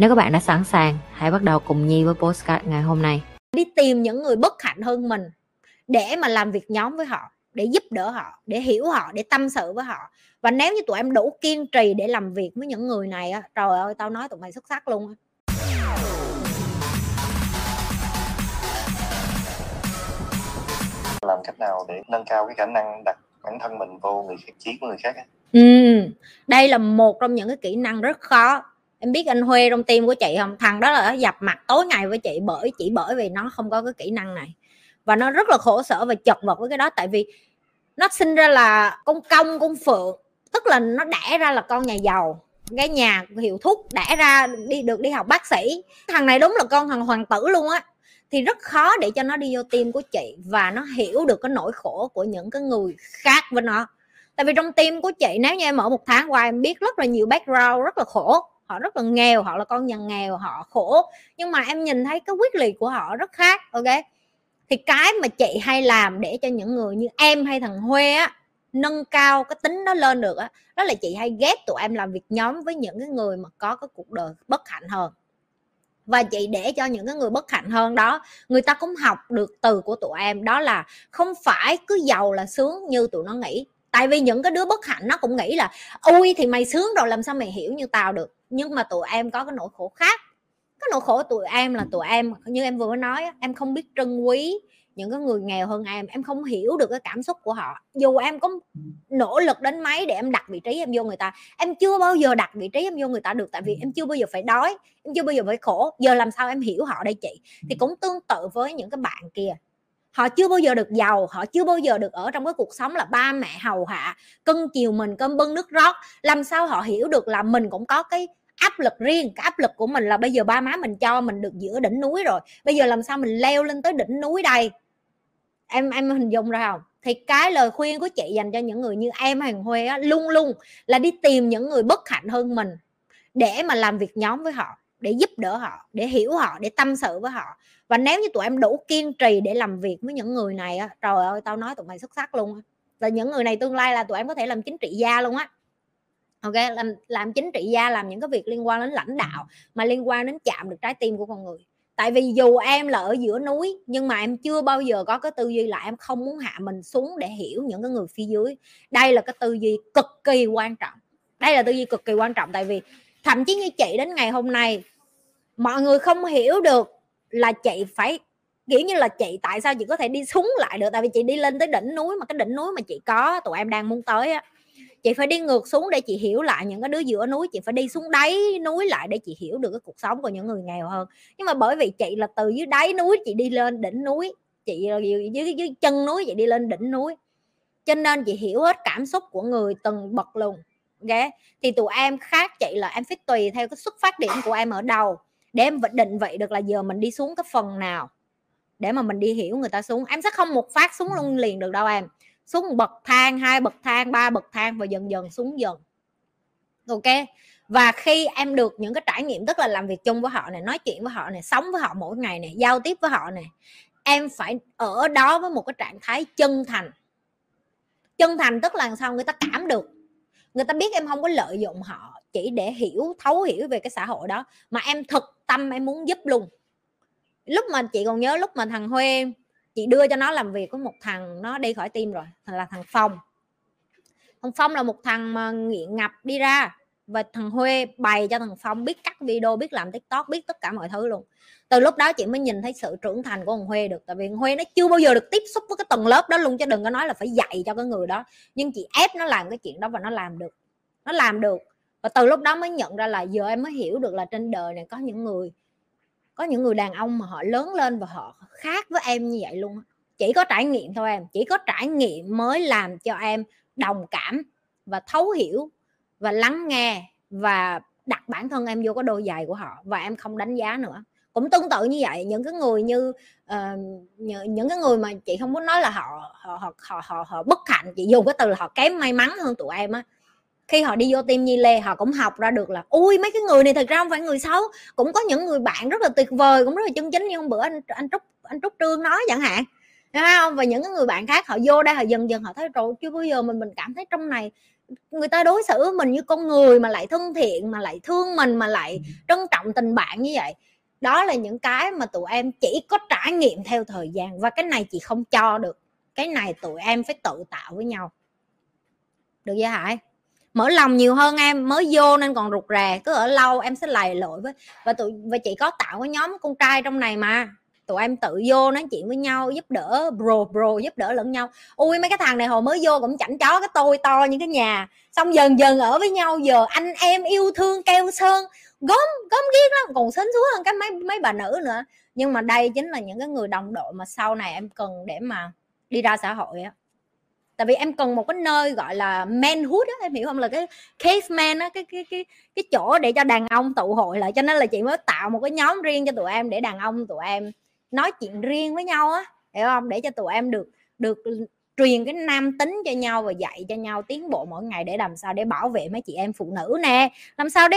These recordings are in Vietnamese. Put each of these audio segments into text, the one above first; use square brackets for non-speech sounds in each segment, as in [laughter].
Nếu các bạn đã sẵn sàng, hãy bắt đầu cùng Nhi với postcard ngày hôm nay. Đi tìm những người bất hạnh hơn mình để mà làm việc nhóm với họ, để giúp đỡ họ, để hiểu họ, để tâm sự với họ. Và nếu như tụi em đủ kiên trì để làm việc với những người này á, trời ơi tao nói tụi mày xuất sắc luôn á. làm cách nào để nâng cao cái khả năng đặt bản thân mình vô người khác chiến của người khác ấy? Ừ, đây là một trong những cái kỹ năng rất khó em biết anh Huê trong tim của chị không? Thằng đó là dập mặt tối ngày với chị bởi, chỉ bởi vì nó không có cái kỹ năng này. Và nó rất là khổ sở và chật vật với cái đó, tại vì nó sinh ra là con công, con phượng, tức là nó đẻ ra là con nhà giàu. Cái nhà hiệu thuốc đẻ ra đi, được đi học bác sĩ. Thằng này đúng là con thằng hoàng tử luôn á. Thì rất khó để cho nó đi vô tim của chị và nó hiểu được cái nỗi khổ của những cái người khác với nó. Tại vì trong tim của chị, nếu như em ở một tháng qua, em biết rất là nhiều background, rất là khổ họ rất là nghèo, họ là con nhà nghèo, họ khổ. Nhưng mà em nhìn thấy cái quyết liệt của họ rất khác, ok? Thì cái mà chị hay làm để cho những người như em hay thằng Huê á, nâng cao cái tính nó lên được á, đó là chị hay ghép tụi em làm việc nhóm với những cái người mà có cái cuộc đời bất hạnh hơn. Và chị để cho những cái người bất hạnh hơn đó, người ta cũng học được từ của tụi em. Đó là không phải cứ giàu là sướng như tụi nó nghĩ tại vì những cái đứa bất hạnh nó cũng nghĩ là ui thì mày sướng rồi, làm sao mày hiểu như tao được? Nhưng mà tụi em có cái nỗi khổ khác. Cái nỗi khổ tụi em là tụi em, như em vừa nói em không biết trân quý những cái người nghèo hơn em. Em không hiểu được cái cảm xúc của họ. Dù em có nỗ lực đến mấy để em đặt vị trí em vô người ta, em chưa bao giờ đặt vị trí em vô người ta được, tại vì em chưa bao giờ phải đói, em chưa bao giờ phải khổ. Giờ làm sao em hiểu họ đây chị? Thì cũng tương tự với những cái bạn kia họ chưa bao giờ được giàu họ chưa bao giờ được ở trong cái cuộc sống là ba mẹ hầu hạ cân chiều mình cơm bưng nước rót. Làm sao họ hiểu được là mình cũng có cái áp lực riêng cái áp lực của mình là bây giờ ba má mình cho mình được giữa đỉnh núi rồi bây giờ làm sao mình leo lên tới đỉnh núi đây? Em em hình dung ra không? Thì cái lời khuyên của chị dành cho những người như em hàng huê á, luôn luôn là đi tìm những người bất hạnh hơn mình để mà làm việc nhóm với họ để giúp đỡ họ, để hiểu họ, để tâm sự với họ. Và nếu như tụi em đủ kiên trì để làm việc với những người này á, trời ơi, tao nói tụi mày xuất sắc luôn Là những người này tương lai là tụi em có thể làm chính trị gia luôn á. Ok, làm làm chính trị gia, làm những cái việc liên quan đến lãnh đạo mà liên quan đến chạm được trái tim của con người. Tại vì dù em là ở giữa núi, nhưng mà em chưa bao giờ có cái tư duy là em không muốn hạ mình xuống để hiểu những cái người phía dưới. Đây là cái tư duy cực kỳ quan trọng. Đây là tư duy cực kỳ quan trọng tại vì thậm chí như chị đến ngày hôm nay mọi người không hiểu được là chị phải kiểu như là chị tại sao chị có thể đi xuống lại được? Tại vì chị đi lên tới đỉnh núi mà cái đỉnh núi mà chị có tụi em đang muốn tới á. Chị phải đi ngược xuống để chị hiểu lại những cái đứa giữa núi chị phải đi xuống đáy núi lại để chị hiểu được cái cuộc sống của những người nghèo hơn. Nhưng mà bởi vì chị là từ dưới đáy núi chị đi lên đỉnh núi chị dưới, dưới, dưới chân núi chị đi lên đỉnh núi cho nên chị hiểu hết cảm xúc của người từng bậc luôn ok thì tụi em khác chị là em phải tùy theo cái xuất phát điểm của em ở đầu để em định vị được là giờ mình đi xuống cái phần nào để mà mình đi hiểu người ta xuống. Em sẽ không một phát xuống luôn liền được đâu em. Xuống bậc thang, hai bậc thang, ba bậc thang và dần dần xuống dần. Ok? Và khi em được những cái trải nghiệm tức là làm việc chung với họ này, nói chuyện với họ này, sống với họ mỗi ngày này, giao tiếp với họ này, em phải ở đó với một cái trạng thái chân thành. Chân thành tức là sao? Người ta cảm được người ta biết em không có lợi dụng họ chỉ để hiểu, thấu hiểu về cái xã hội đó, mà em thực tâm em muốn giúp luôn. Lúc mà chị còn nhớ lúc mà thằng Huê, chị đưa cho nó làm việc có một thằng, nó đi khỏi tim rồi, là thằng Phong. Thằng Phong là một thằng mà nghiện ngập đi ra và thằng Huê bày cho thằng Phong biết cắt video, biết làm tiktok, biết tất cả mọi thứ luôn. Từ lúc đó chị mới nhìn thấy sự trưởng thành của thằng Huê được. Tại vì thằng Huê nó chưa bao giờ được tiếp xúc với cái tầng lớp đó luôn, chứ đừng có nói là phải dạy cho cái người đó. Nhưng chị ép nó làm cái chuyện đó và nó làm được. Nó làm được. Và từ lúc đó mới nhận ra là giờ em mới hiểu được là trên đời này có những người, có những người đàn ông mà họ lớn lên và họ khác với em như vậy luôn chỉ có trải nghiệm thôi em. Chỉ có trải nghiệm mới làm cho em đồng cảm và thấu hiểu và lắng nghe và đặt bản thân em vô cái đôi giày của họ và em không đánh giá nữa. Cũng tương tự như vậy những cái người như ờ, uh, những, những cái người mà chị không muốn nói là họ họ họ họ họ, họ bất hạnh chị dùng cái từ là họ kém may mắn hơn tụi em á. Khi họ đi vô tim Nhi Lê họ cũng học ra được là ui mấy cái người này thật ra không phải người xấu. Cũng có những người bạn rất là tuyệt vời cũng rất là chân chính như hôm bữa anh anh trúc anh trúc trương nói chẳng hạn Đúng không? Và những cái người bạn khác họ vô đây họ dần dần họ thấy rồi chưa bao giờ mình mình cảm thấy trong này người ta đối xử với mình như con người mà lại thân thiện mà lại thương mình mà lại trân trọng tình bạn như vậy. Đó là những cái mà tụi em chỉ có trải nghiệm theo thời gian và cái này chị không cho được. Cái này tụi em phải tự tạo với nhau. Được chưa hải? Mở lòng nhiều hơn em mới vô nên còn rụt rè cứ ở lâu em sẽ lầy lội với và tụi và chị có tạo cái nhóm con trai trong này mà tụi em tự vô nói chuyện với nhau, giúp đỡ bro bro, giúp đỡ lẫn nhau. Ui, mấy cái thằng này hồi mới vô cũng chảnh chó, cái tôi to như cái nhà. Xong dần dần ở với nhau, giờ anh em yêu thương keo sơn. Gốm gốm ghiếc lắm, còn sến xuống hơn cái mấy mấy bà nữ nữa. Nhưng mà đây chính là những cái người đồng đội mà sau này em cần để mà đi ra xã hội á. Tại vì em cần một cái nơi gọi là manhood á, em hiểu không? Là cái caveman á, cái cái cái cái chỗ để cho đàn ông tụ hội lại. Cho nên là chị mới tạo một cái nhóm riêng cho tụi em để đàn ông tụi em nói chuyện riêng với nhau á hiểu không? Để cho tụi em được được truyền cái nam tính cho nhau và dạy cho nhau tiến bộ mỗi ngày để làm sao để bảo vệ mấy chị em phụ nữ nè làm sao để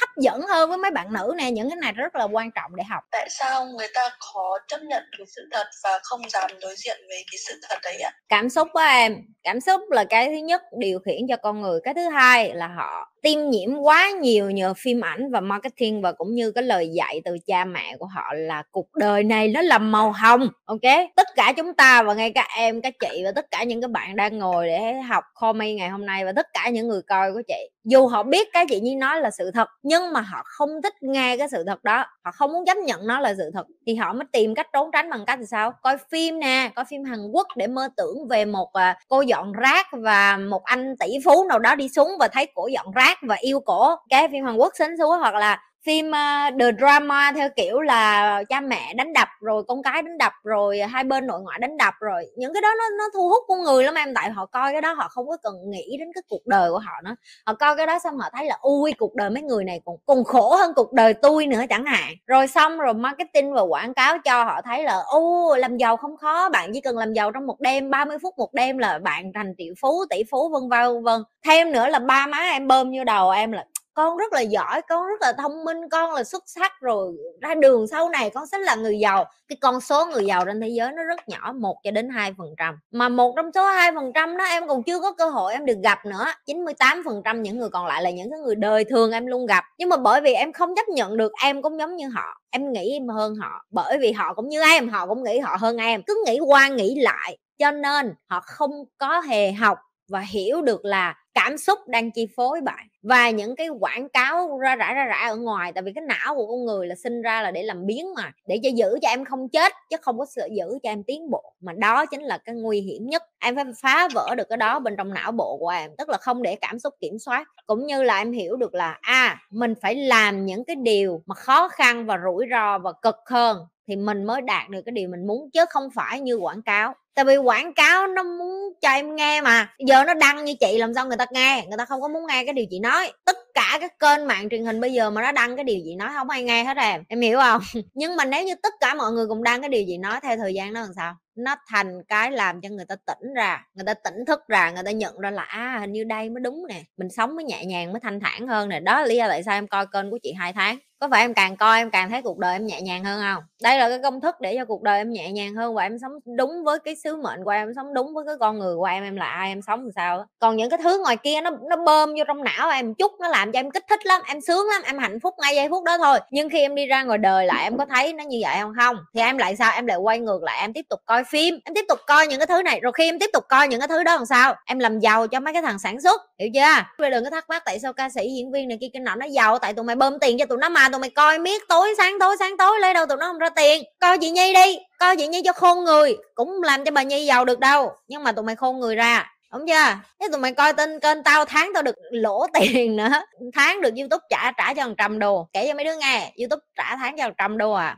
hấp dẫn hơn với mấy bạn nữ nè. Những cái này rất là quan trọng để học. Tại sao người ta khó chấp nhận cái sự thật và không dám đối diện với cái sự thật đấy ạ? Cảm xúc của em. Cảm xúc là cái thứ nhất điều khiển cho con người. Cái thứ hai là họ tiêm nhiễm quá nhiều nhờ phim ảnh và marketing và cũng như cái lời dạy từ cha mẹ của họ là cuộc đời này nó là màu hồng, ok? Tất cả chúng ta và ngay cả em các chị và tất cả những cái bạn đang ngồi để học comedy ngày hôm nay và tất cả những người coi của chị. Dù họ biết cái chị nhi nói là sự thật, nhưng mà họ không thích nghe cái sự thật đó. Họ không muốn chấp nhận nó là sự thật. Thì họ mới tìm cách trốn tránh bằng cách thì sao? Coi phim nè, coi phim hàn quốc để mơ tưởng về một à, cô dọn rác và một anh tỷ phú nào đó đi xuống và thấy cổ dọn rác và yêu cổ cái phim hàn quốc xến xuống hoặc là phim uh, the drama theo kiểu là cha mẹ đánh đập rồi con cái đánh đập rồi hai bên nội ngoại đánh đập rồi. Những cái đó nó nó thu hút con người lắm em tại họ coi cái đó họ không có cần nghĩ đến cái cuộc đời của họ nữa. Họ coi cái đó xong họ thấy là ui cuộc đời mấy người này còn còn khổ hơn cuộc đời tôi nữa chẳng hạn. Rồi xong rồi marketing và quảng cáo cho họ thấy là ô làm giàu không khó bạn chỉ cần làm giàu trong một đêm 30 phút một đêm là bạn thành triệu phú tỷ phú vân vân vân. Thêm nữa là ba má em bơm vô đầu em là con rất là giỏi, con rất là thông minh, con là xuất sắc, rồi ra đường sau này con sẽ là người giàu. Cái con số người giàu trên thế giới nó rất nhỏ, một cho đến hai phần trăm. Mà một trong số hai phần trăm đó em còn chưa có cơ hội em được gặp nữa. 98 phần trăm những người còn lại là những cái người đời thường em luôn gặp. Nhưng mà bởi vì em không chấp nhận được, em cũng giống như họ. Em nghĩ em hơn họ. Bởi vì họ cũng như em, họ cũng nghĩ họ hơn em. Cứ nghĩ qua nghĩ lại, cho nên họ không có hề học và hiểu được là cảm xúc đang chi phối bạn. Và những cái quảng cáo ra rã ra rã ở ngoài tại vì cái não của con người là sinh ra là để làm biến mà để cho giữ cho em không chết chứ không có sự giữ cho em tiến bộ. Mà đó chính là cái nguy hiểm nhất. Em phải phá vỡ được cái đó bên trong não bộ của em tức là không để cảm xúc kiểm soát. Cũng như là em hiểu được là a à, mình phải làm những cái điều mà khó khăn và rủi ro và cực hơn thì mình mới đạt được cái điều mình muốn, chứ không phải như quảng cáo. Tại vì quảng cáo nó muốn cho em nghe mà. Giờ nó đăng như chị làm sao người ta nghe? Người ta không có muốn nghe cái điều chị nói. Tất cả các kênh mạng truyền hình bây giờ mà nó đăng cái điều gì nói không ai nghe hết em em hiểu không? [laughs] Nhưng mà nếu như tất cả mọi người cùng đăng cái điều gì nói theo thời gian nó làm sao? Nó thành cái làm cho người ta tỉnh ra, người ta tỉnh thức ra, người ta nhận ra là à hình như đây mới đúng nè. Mình sống mới nhẹ nhàng, mới thanh thản hơn nè. Đó là lý do tại sao em coi kênh của chị hai tháng có phải em càng coi em càng thấy cuộc đời em nhẹ nhàng hơn không? Đây là cái công thức để cho cuộc đời em nhẹ nhàng hơn và em sống đúng với cái sứ mệnh của em, em sống đúng với cái con người của em em là ai em sống làm sao còn những cái thứ ngoài kia nó nó bơm vô trong não em chút nó làm cho em kích thích lắm em sướng lắm em hạnh phúc ngay giây phút đó thôi. Nhưng khi em đi ra ngoài đời lại em có thấy nó như vậy không? Không. Thì em lại sao? Em lại quay ngược lại em tiếp tục coi phim em tiếp tục coi những cái thứ này. Rồi khi em tiếp tục coi những cái thứ đó làm sao? Em làm giàu cho mấy cái thằng sản xuất hiểu chưa? Đừng có thắc mắc tại sao ca sĩ diễn viên này kia cái nọ nó giàu tại tụi mày bơm tiền cho tụi nó mà tụi mày coi miết tối, sáng tối sáng tối, lấy đâu tụi nó không ra tiền. Coi chị nhi đi, coi chị nhi cho khôn người, cũng làm cho bà nhi giàu được đâu, nhưng mà tụi mày khôn người ra, đúng chưa? Thế tụi mày coi tên kênh tao tháng tao được lỗ [laughs] tiền nữa, tháng được youtube trả trả cho hàng trăm đô. Kể cho mấy đứa nghe, youtube trả tháng cho hàng trăm đô à.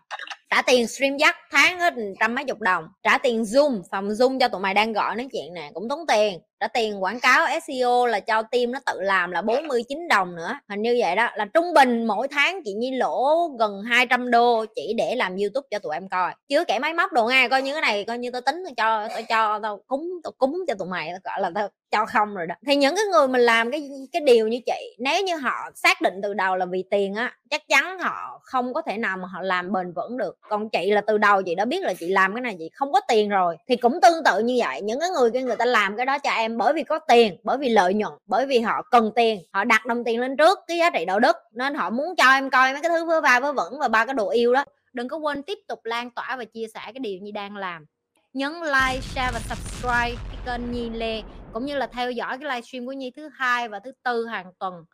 Trả tiền stream dắt tháng hết trăm mấy chục đồng, trả tiền zoom, phòng zoom cho tụi mày đang gọi nói chuyện nè, cũng tốn tiền đã tiền quảng cáo SEO là cho team nó tự làm là 49 đồng nữa. Hình như vậy đó, là trung bình mỗi tháng chị Nhi lỗ gần 200 đô chỉ để làm YouTube cho tụi em coi. Chứ kẻ máy móc đồ nghe coi như cái này, coi như tôi tính tôi cho tôi cho tao cúng tôi cúng cho tụi mày, gọi là tao cho không rồi đó. Thì những cái người mình làm cái cái điều như chị, nếu như họ xác định từ đầu là vì tiền á, chắc chắn họ không có thể nào mà họ làm bền vững được. Còn chị là từ đầu chị đã biết là chị làm cái này, chị không có tiền rồi. Thì cũng tương tự như vậy, những cái người kia người ta làm cái đó cho em bởi vì có tiền, bởi vì lợi nhuận, bởi vì họ cần tiền, họ đặt đồng tiền lên trước cái giá trị đạo đức, nên họ muốn cho em coi mấy cái thứ vớ va vớ vẩn và ba cái đồ yêu đó. Đừng có quên tiếp tục lan tỏa và chia sẻ cái điều như đang làm. Nhấn like, share và subscribe cái kênh Nhi Lê, cũng như là theo dõi cái livestream của Nhi thứ hai và thứ tư hàng tuần.